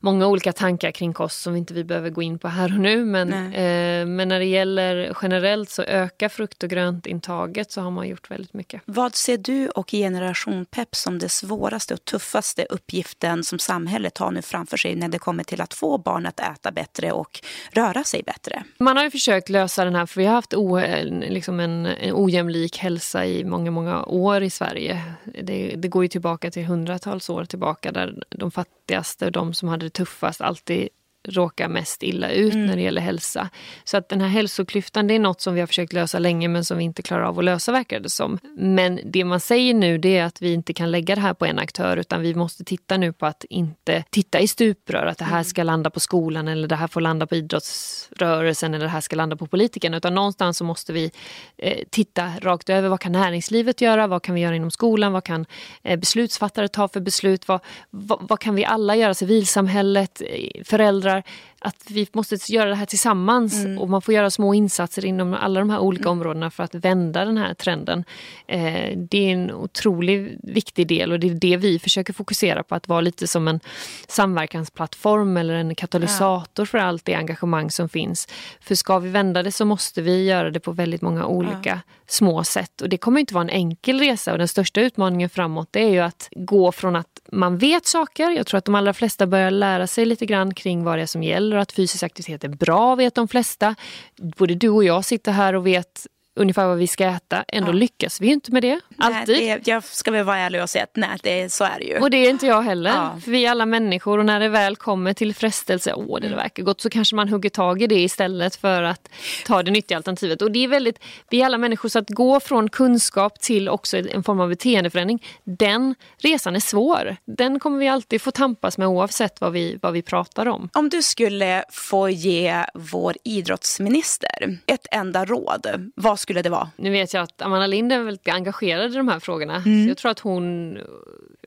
många olika tankar kring kost som inte vi behöver gå in på här och nu. Men, eh, men när det gäller generellt så öka frukt och grönt intaget så har man gjort väldigt mycket. Vad ser du och Generation Pep som det svåraste och tuffaste uppgiften som samhället har nu framför sig när det kommer till att få barn att äta bättre och röra sig bättre? Man har ju försökt lösa den här, för vi har haft o, liksom en, en ojämlik hälsa i många, många år i Sverige. Det, det går ju tillbaka till hundratals år tillbaka där de fattigaste och de som hade det tuffast alltid råkar mest illa ut när det gäller hälsa. Så att den här hälsoklyftan det är något som vi har försökt lösa länge men som vi inte klarar av att lösa verkar det som. Men det man säger nu det är att vi inte kan lägga det här på en aktör utan vi måste titta nu på att inte titta i stuprör att det här ska landa på skolan eller det här får landa på idrottsrörelsen eller det här ska landa på politikerna utan någonstans så måste vi eh, titta rakt över vad kan näringslivet göra, vad kan vi göra inom skolan, vad kan eh, beslutsfattare ta för beslut, vad, vad, vad kan vi alla göra, civilsamhället, eh, föräldrar, att vi måste göra det här tillsammans och man får göra små insatser inom alla de här olika områdena för att vända den här trenden. Eh, det är en otroligt viktig del och det är det vi försöker fokusera på, att vara lite som en samverkansplattform eller en katalysator för allt det engagemang som finns. För ska vi vända det så måste vi göra det på väldigt många olika små sätt. Och det kommer inte vara en enkel resa och den största utmaningen framåt det är ju att gå från att man vet saker, jag tror att de allra flesta börjar lära sig lite grann kring vad det är som gäller eller att fysisk aktivitet är bra vet de flesta. Både du och jag sitter här och vet ungefär vad vi ska äta. Ändå lyckas vi inte med det. Alltid. Nej, det, jag ska väl vara ärlig och säga att nej, det, så är det ju. Och det är inte jag heller. Ja. För vi är alla människor och när det väl kommer till frestelse, åh det verkar gott, så kanske man hugger tag i det istället för att ta det nyttiga alternativet. Och det är väldigt, vi är alla människor så att gå från kunskap till också en form av beteendeförändring, den resan är svår. Den kommer vi alltid få tampas med oavsett vad vi, vad vi pratar om. Om du skulle få ge vår idrottsminister ett enda råd, vad skulle det vara? Nu vet jag att Amanda Lind är väldigt engagerad i de här frågorna. Mm. Så jag tror att hon,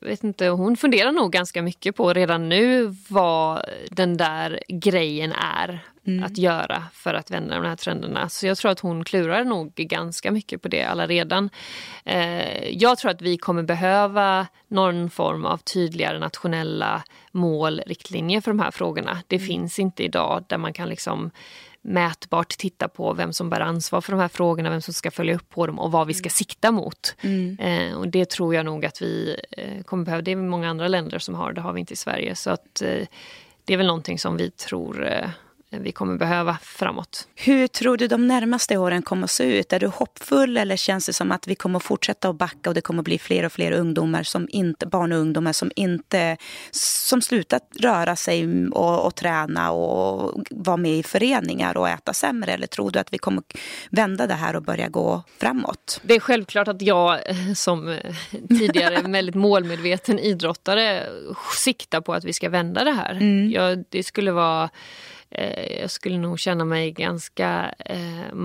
vet inte, hon funderar nog ganska mycket på redan nu vad den där grejen är mm. att göra för att vända de här trenderna. Så jag tror att hon klurar nog ganska mycket på det allaredan. Eh, jag tror att vi kommer behöva någon form av tydligare nationella mål, riktlinjer för de här frågorna. Det mm. finns inte idag där man kan liksom mätbart titta på vem som bär ansvar för de här frågorna, vem som ska följa upp på dem och vad vi ska mm. sikta mot. Mm. Eh, och det tror jag nog att vi eh, kommer behöva. Det är många andra länder som har det, har vi inte i Sverige. Så att eh, det är väl någonting som vi tror eh, vi kommer behöva framåt. Hur tror du de närmaste åren kommer att se ut? Är du hoppfull eller känns det som att vi kommer att fortsätta att backa och det kommer att bli fler och fler ungdomar som inte, barn och ungdomar som inte som slutat röra sig och, och träna och vara med i föreningar och äta sämre? Eller tror du att vi kommer vända det här och börja gå framåt? Det är självklart att jag som tidigare väldigt målmedveten idrottare siktar på att vi ska vända det här. Mm. Jag, det skulle vara eh, jag skulle nog känna mig ganska eh,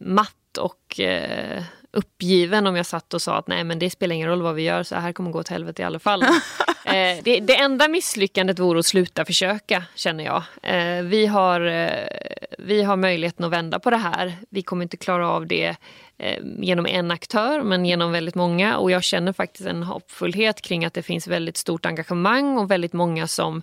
matt och eh, uppgiven om jag satt och sa att nej men det spelar ingen roll vad vi gör så här kommer gå åt helvete i alla fall. eh, det, det, enda misslyckandet vore att sluta försöka känner jag. Eh, vi, har, eh, vi har möjligheten att vända på det här. Vi kommer inte klara av det genom en aktör men genom väldigt många och jag känner faktiskt en hoppfullhet kring att det finns väldigt stort engagemang och väldigt många som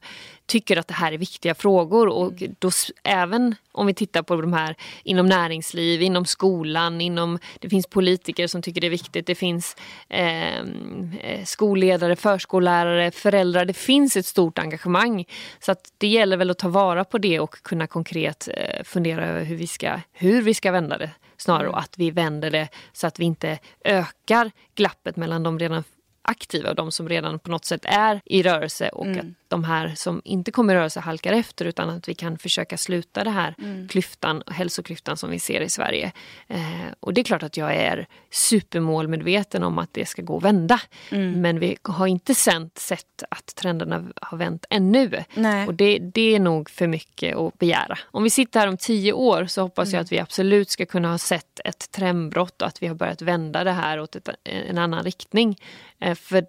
tycker att det här är viktiga frågor och då, även om vi tittar på de här inom näringsliv, inom skolan, inom, det finns politiker som tycker det är viktigt, det finns ehm, eh, skolledare, förskollärare, föräldrar, det finns ett stort engagemang. Så att det gäller väl att ta vara på det och kunna konkret eh, fundera över hur vi ska, hur vi ska vända det snarare mm. att vi vänder det så att vi inte ökar glappet mellan de redan aktiva och de som redan på något sätt är i rörelse och mm. att de här som inte kommer i rörelse halkar efter utan att vi kan försöka sluta den här mm. klyftan, hälsoklyftan som vi ser i Sverige. Eh, och det är klart att jag är supermålmedveten om att det ska gå att vända. Mm. Men vi har inte sent sett att trenderna har vänt ännu. Nej. Och det, det, är nog för mycket att begära. Om vi sitter här om tio år så hoppas jag mm. att vi absolut ska kunna ha sett ett trendbrott och att vi har börjat vända det här åt ett, en annan riktning. Eh, för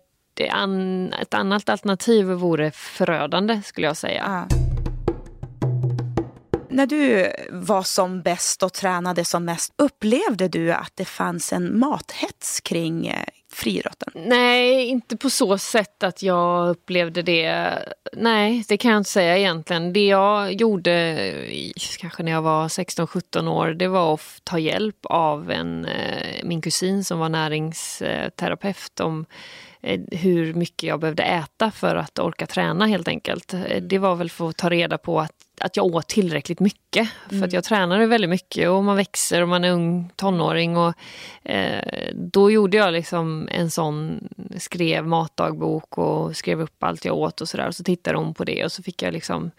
an, ett annat alternativ vore förödande skulle jag säga. Ja. När du var som bäst och tränade som mest, upplevde du att det fanns en mathets kring eh, friidrotten? Nej, inte på så sätt att jag upplevde det. Nej, det kan jag inte säga egentligen. Det jag gjorde, eh, kanske när jag var 16-17 år, det var att ta hjälp av en, eh, min kusin som var näringsterapeut om hur mycket jag behövde äta för att orka träna helt enkelt. Eh, mm. Det var väl för att ta reda på att, att jag åt tillräckligt mycket. För mm. att jag tränade väldigt mycket och man växer och man är ung tonåring. Och, eh, då gjorde jag liksom en sån, skrev matdagbok och skrev upp allt jag åt och sådär. Och så tittade hon på det och så fick jag liksom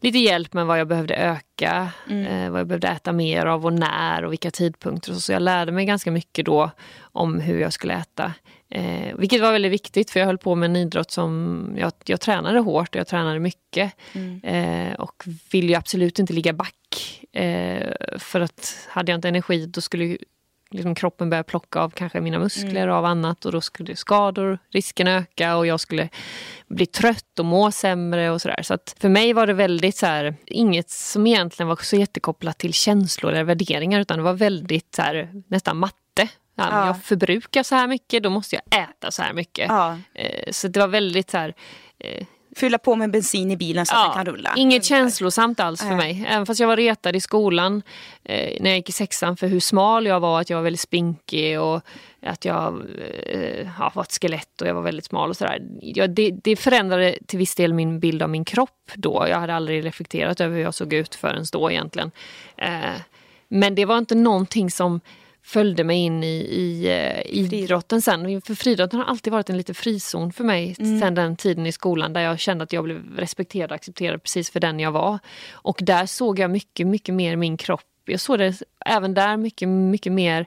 lite hjälp med vad jag behövde öka. Mm. Eh, vad jag behövde äta mer av och när och vilka tidpunkter. Och så, så jag lärde mig ganska mycket då om hur jag skulle äta. Eh, vilket var väldigt viktigt för jag höll på med en idrott som jag, jag tränade hårt och jag tränade mycket. Mm. Eh, och vill ju absolut inte ligga back. Eh, för att hade jag inte energi då skulle liksom kroppen börja plocka av kanske mina muskler mm. och av annat och då skulle skador, risken öka och jag skulle bli trött och må sämre och sådär. Så att för mig var det väldigt så här, inget som egentligen var så jättekopplat till känslor eller värderingar utan det var väldigt så här, nästan matte. Ja, ja. Jag förbrukar så här mycket, då måste jag äta så här mycket. Ja. Eh, så det var väldigt så här... Eh, Fylla på med bensin i bilen så att den kan rulla. Inget känslosamt alls för mig. Även fast jag var retad i skolan eh, när jag gick i sexan för hur smal jag var, att jag var väldigt spinkig och att jag ja, var ett skelett och jag var väldigt smal och sådär. Det, det förändrade till viss del min bild av min kropp då. Jag hade aldrig reflekterat över hur jag såg ut förrän då egentligen. men det var inte någonting som följde mig in i, i uh, idrotten sen. För friidrotten har alltid varit en lite frizon för mig mm. sen den tiden i skolan där jag kände att jag blev respekterad och accepterad precis för den jag var. Och där såg jag mycket, mycket mer min kropp Jag såg det även där mycket, mycket mer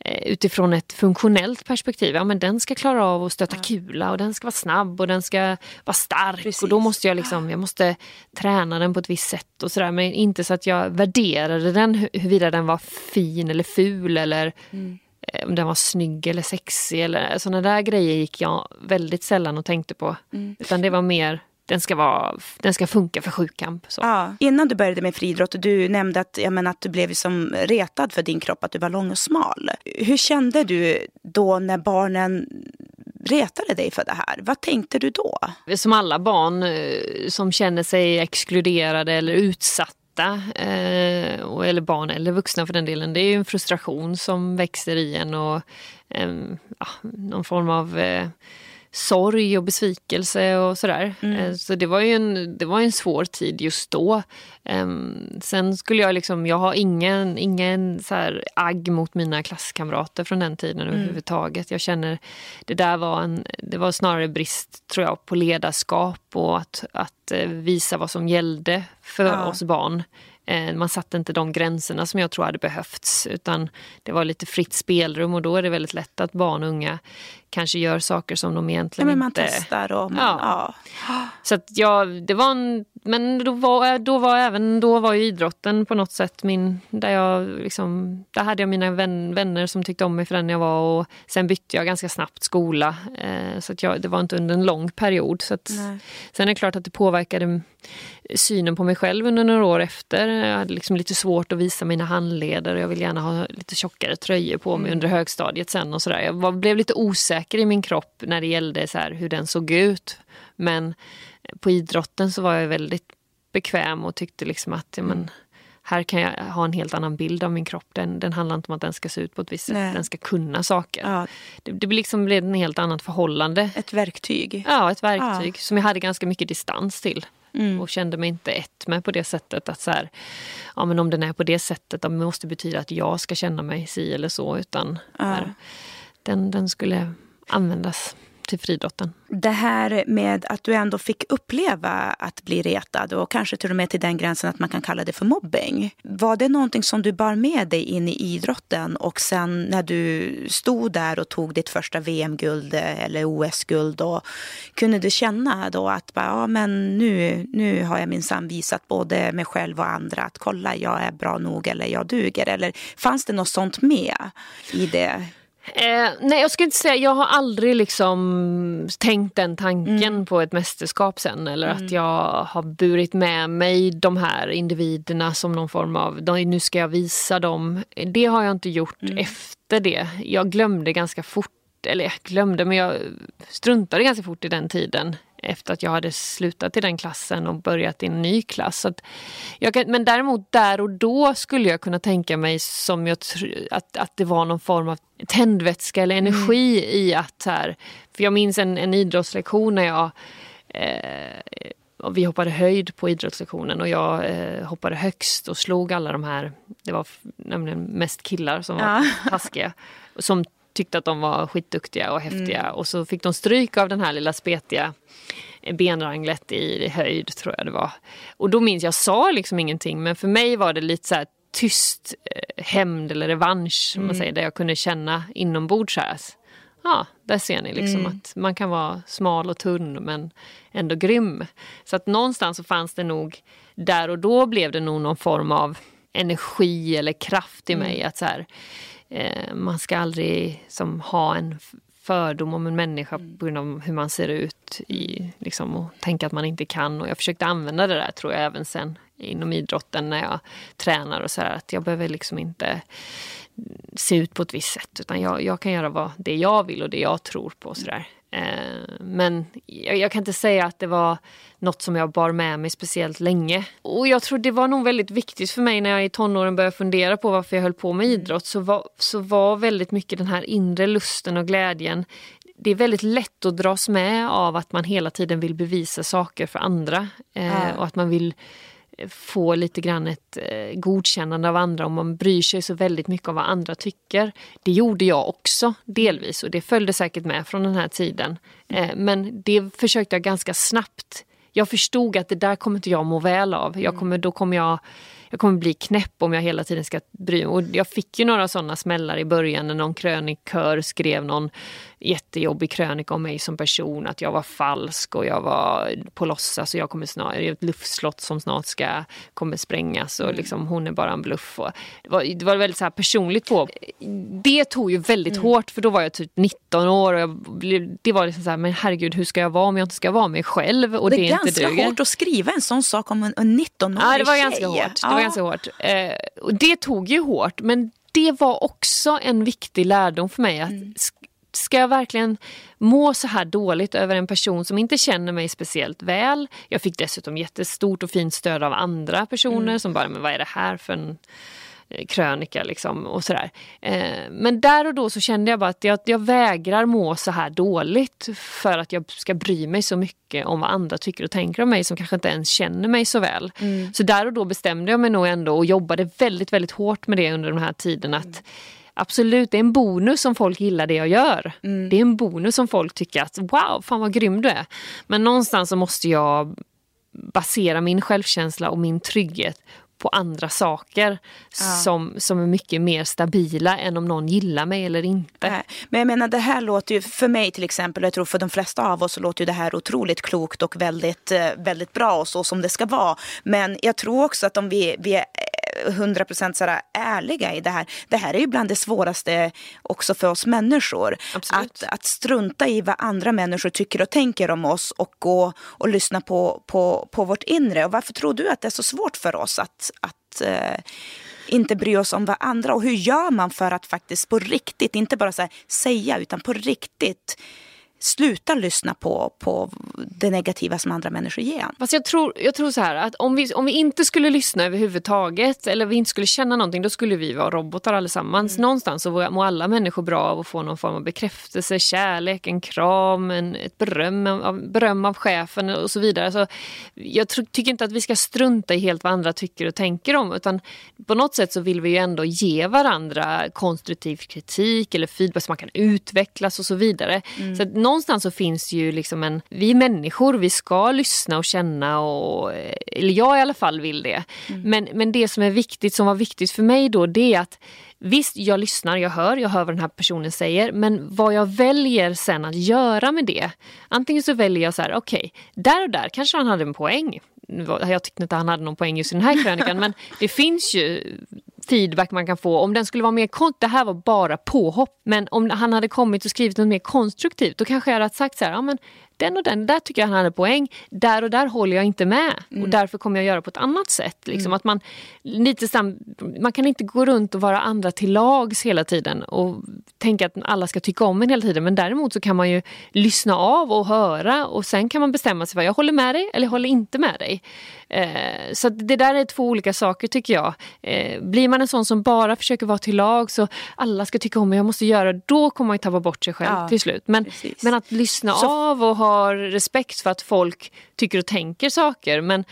eh, utifrån ett funktionellt perspektiv. Ja, men den ska klara av att stöta ja. kula och den ska vara snabb och den ska vara stark. Precis. Och då måste jag liksom, jag måste träna den på ett visst sätt och sådär. Men inte så att jag värderade den huruvida den var fin eller ful eller mm Eh, om den var snygg eller sexig eller sådana där grejer gick jag väldigt sällan och tänkte på. Mm. Utan det var mer den ska, vara, den ska funka för sjukamp. Så. Ja, innan du började med friidrott, du nämnde att, jag menar, att du blev som retad för din kropp, att du var lång och smal. Hur kände du då när barnen retade dig för det här? Vad tänkte du då? Som alla barn eh, som känner sig exkluderade eller utsatta eh, eller barn eller vuxna för den delen, det är ju en frustration som växer i en och eh, någon form av sorg och besvikelse och sådär. Mm. Eh, så det var ju en, det var en svår tid just då. Um, sen skulle jag liksom, jag har ingen, ingen så här agg mot mina klasskamrater från den tiden mm. överhuvudtaget. Jag känner, det där var en, det var snarare brist tror jag på ledarskap och att, att eh, visa vad som gällde för ja. oss barn. Eh, man satte inte de gränserna som jag tror hade behövts utan det var lite fritt spelrum och då är det väldigt lätt att barn och unga kanske gör saker som de egentligen ja, men man inte... Testar och man, ja. ja. Så att ja, det var en, men då var, då var även då var ju idrotten på något sätt min, där jag liksom, där hade jag mina vän, vänner som tyckte om mig för den jag var och sen bytte jag ganska snabbt skola. Eh, så att jag, det var inte under en lång period. Så att, sen är det klart att det påverkade synen på mig själv under några år efter. Jag hade liksom lite svårt att visa mina handleder och jag vill gärna ha lite tjockare tröjor på mig mm. under högstadiet sen och sådär. Jag var, blev lite osäker i min kropp när det gällde så hur den såg ut. Men på idrotten så var jag väldigt bekväm och tyckte liksom att ja, men, här kan jag ha en helt annan bild av min kropp. Den, den handlar inte om att den ska se ut på ett visst sätt, den ska kunna saker. Ja. Det, det liksom blev ett helt annat förhållande. Ett verktyg. Ja, ett verktyg ja. som jag hade ganska mycket distans till. Mm. Och kände mig inte ett med på det sättet att så här, ja men om den är på det sättet, då måste det betyda att jag ska känna mig si eller så. Utan ja. här, den, den skulle användas till friidrotten. Det här med att du ändå fick uppleva att bli retad och kanske till och med till den gränsen att man kan kalla det för mobbing. Var det någonting som du bar med dig in i idrotten och sen när du stod där och tog ditt första VM-guld eller OS-guld kunde du känna då att ja, men nu, nu har jag minsann visat både mig själv och andra att kolla, jag är bra nog eller jag duger. Eller fanns det något sånt med i det? Eh, nej, jag ska inte säga, jag har aldrig liksom tänkt den tanken mm. på ett mästerskap sen. Eller mm. att jag har burit med mig de här individerna som någon form av, nu ska jag visa dem. Det har jag inte gjort mm. efter det. Jag glömde ganska fort, eller jag glömde, men jag struntade ganska fort i den tiden efter att jag hade slutat i den klassen och börjat i en ny klass. Så kan, men däremot där och då skulle jag kunna tänka mig som jag att, att det var någon form av tändvätska eller energi mm. i att här, för jag minns en, en idrottslektion när jag eh, vi hoppade höjd på idrottslektionen och jag eh, hoppade högst och slog alla de här, det var nämligen mest killar som var ja. taskiga, som tyckte att de var skitduktiga och häftiga mm. och så fick de stryk av den här lilla spetiga benranglet i höjd tror jag det var. Och då minns jag, sa liksom ingenting men för mig var det lite så här tyst eh, hämnd eller revansch mm. man säger, där jag kunde känna inombords här. Ja, där ser ni liksom mm. att man kan vara smal och tunn men ändå grym. Så att någonstans så fanns det nog, där och då blev det nog någon form av energi eller kraft i mm. mig. att så här, eh, Man ska aldrig som ha en fördom om en människa mm. på grund av hur man ser ut i, liksom, och tänka att man inte kan. Och jag försökte använda det där tror jag även sen inom idrotten när jag tränar och så här, att jag behöver liksom inte se ut på ett visst sätt utan jag, jag kan göra vad, det jag vill och det jag tror på. Så där. Eh, men jag, kan inte säga att det var något som jag bar med mig speciellt länge. Och jag tror det var nog väldigt viktigt för mig när jag i tonåren började fundera på varför jag höll på med idrott så var, så var väldigt mycket den här inre lusten och glädjen det är väldigt lätt att dras med av att man hela tiden vill bevisa saker för andra. Eh, ja. Och att man vill få lite grann ett eh, godkännande av andra om man bryr sig så väldigt mycket om vad andra tycker. Det gjorde jag också delvis och det följde säkert med från den här tiden. Eh, men det försökte jag ganska snabbt. Jag förstod att det där kommer inte jag må väl av. Jag kommer, då kommer jag jag kommer bli knäpp om jag hela tiden ska bry mig. Och jag fick ju några sådana smällar i början när någon krönikör skrev någon jättejobbig krönika om mig som person, att jag var falsk och jag var på låtsas och jag kommer snart, det är ett luftslott som snart ska, kommer sprängas och mm. liksom, hon är bara en bluff. Och det, var, det var väldigt så personligt på. Det tog ju väldigt mm. hårt för då var jag typ 19 år och jag, det var liksom så här, men herregud hur ska jag vara om jag inte ska vara mig själv? Och det är, det är ganska inte hårt att skriva en sån sak om en, en 19-årig ja, det var tjej. Ganska hårt. Det var ganska hårt. Eh, och det tog ju hårt men det var också en viktig lärdom för mig. att mm ska jag verkligen må så här dåligt över en person som inte känner mig speciellt väl? Jag fick dessutom jättestort och fint stöd av andra personer mm. som bara, men vad är det här för en eh, krönika liksom och sådär. Eh, men där och då så kände jag bara att jag, jag vägrar må så här dåligt för att jag ska bry mig så mycket om vad andra tycker och tänker om mig som kanske inte ens känner mig så väl. Mm. Så där och då bestämde jag mig nog ändå och jobbade väldigt, väldigt hårt med det under den här tiden att mm Absolut, det är en bonus om folk gillar det jag gör. Mm. Det är en bonus om folk tycker att wow, fan vad grym du är. Men någonstans så måste jag basera min självkänsla och min trygghet på andra saker ja. som, som är mycket mer stabila än om någon gillar mig eller inte. Nej. Men jag menar det här låter ju, för mig till exempel, och jag tror för de flesta av oss så låter ju det här otroligt klokt och väldigt, eh, väldigt bra och så som det ska vara. Men jag tror också att om vi, vi är 100% ärliga i det här. Det här är ju bland det svåraste också för oss människor. Att, att strunta i vad andra människor tycker och tänker om oss och gå och lyssna på, på, på vårt inre. Och varför tror du att det är så svårt för oss att, att uh, inte bry oss om vad andra och hur gör man för att faktiskt på riktigt, inte bara så säga utan på riktigt sluta lyssna på, på det negativa som andra människor ger Fast jag tror, jag tror så här att om vi, om vi inte skulle lyssna överhuvudtaget eller vi inte skulle känna någonting då skulle vi vara robotar allesammans. Mm. Någonstans så mår alla människor bra av att få någon form av bekräftelse, kärlek, en kram, en, ett beröm av, beröm av chefen och så vidare. Så jag tr- tycker inte att vi ska strunta i helt vad andra tycker och tänker om utan på något sätt så vill vi ju ändå ge varandra konstruktiv kritik eller feedback så man kan utvecklas och så vidare. Mm. Så någonstans så finns ju liksom en... Vi människor, vi ska lyssna och känna och... Eller jag i alla fall vill det. Mm. Men, men det som är viktigt, som var viktigt för mig då, det är att Visst, jag lyssnar, jag hör, jag hör vad den här personen säger. Men vad jag väljer sen att göra med det. Antingen så väljer jag så här, okej, okay, där och där kanske han hade en poäng. Jag tyckte inte han hade någon poäng just i den här krönikan men det finns ju feedback man kan få. Om den skulle vara mer det här var bara påhopp. Men om han hade kommit och skrivit något mer konstruktivt då kanske jag hade sagt så här, ja, men den och den, där tycker jag han hade poäng. Där och där håller jag inte med. Mm. Och därför kommer jag göra på ett annat sätt. Liksom, mm. att man, lite sam, man kan inte gå runt och vara andra till lags hela tiden och tänka att alla ska tycka om en hela tiden. Men däremot så kan man ju lyssna av och höra och sen kan man bestämma sig för jag håller med dig eller håller inte med dig. Eh, så det där är två olika saker tycker jag. Eh, blir man en sån som bara försöker vara till lag så alla ska tycka om mig, jag måste göra då kommer man ju tappa bort sig själv ja, till slut. Men, men att lyssna så... av och ha respekt för att folk tycker och tänker saker men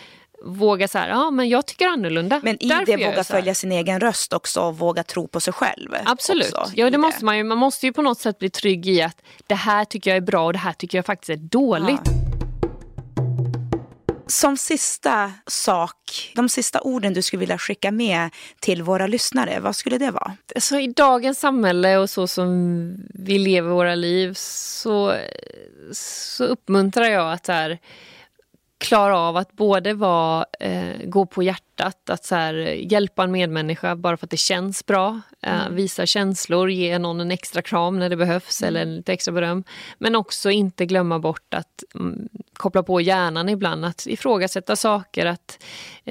våga så här, ja men jag tycker annorlunda. Men i Därför det våga följa sin egen röst också och våga tro på sig själv. Absolut, också, ja det, det måste man ju. Man måste ju på något sätt bli trygg i att det här tycker jag är bra och det här tycker jag faktiskt är dåligt. Ja. Som sista sak, de sista orden du skulle vilja skicka med till våra lyssnare, vad skulle det vara? Alltså, I dagens samhälle och så som vi lever våra liv så, så uppmuntrar jag att så här, klara av att både vara, eh, gå på hjärtat, att så här, hjälpa en medmänniska bara för att det känns bra, eh, mm. visa känslor, ge någon en extra kram när det behövs mm. eller lite extra beröm. Men också inte glömma bort att mm, koppla på hjärnan ibland, att ifrågasätta saker, att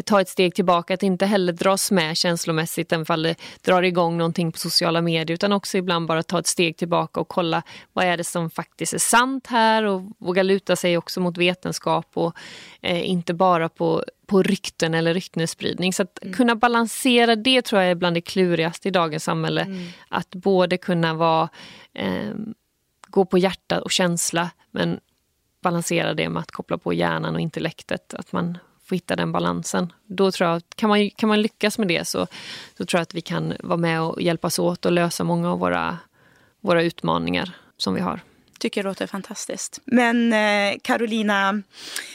ta ett steg tillbaka, att inte heller dras med känslomässigt ifall det drar igång någonting på sociala medier, utan också ibland bara ta ett steg tillbaka och kolla vad är det som faktiskt är sant här och våga luta sig också mot vetenskap och eh, inte bara på, på rykten eller ryktesspridning. Så att mm. kunna balansera det tror jag är bland det klurigaste i dagens samhälle. Mm. Att både kunna vara, eh, gå på hjärta och känsla men balansera det med att koppla på hjärnan och intellektet. Att man får hitta den balansen. Då tror jag, kan, man, kan man lyckas med det så, så tror jag att vi kan vara med och hjälpas åt och lösa många av våra, våra utmaningar som vi har. tycker det låter fantastiskt. Men eh, Carolina,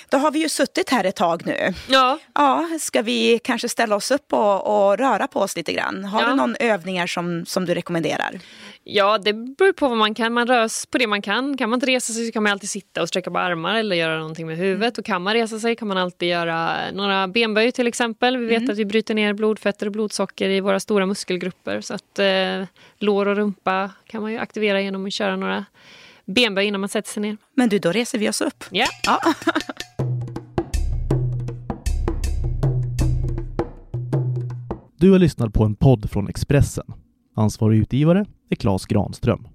då har vi ju suttit här ett tag nu. Ja. Ja, ska vi kanske ställa oss upp och, och röra på oss lite grann? Har Ja. du någon övningar som, som du rekommenderar? Ja, det beror på vad man kan. Man rörs på det man kan. Kan man inte resa sig så kan man alltid sitta och sträcka på armar eller göra någonting med huvudet. Och kan man resa sig kan man alltid göra några benböj till exempel. Vi vet att vi bryter ner blodfetter och blodsocker i våra stora muskelgrupper. Så att eh, lår och rumpa kan man ju aktivera genom att köra några benböj innan man sätter sig ner. Men du, då reser vi oss upp. Ja. Ja. Du har lyssnat på en podd från Expressen. Ansvarig utgivare är Klas Granström.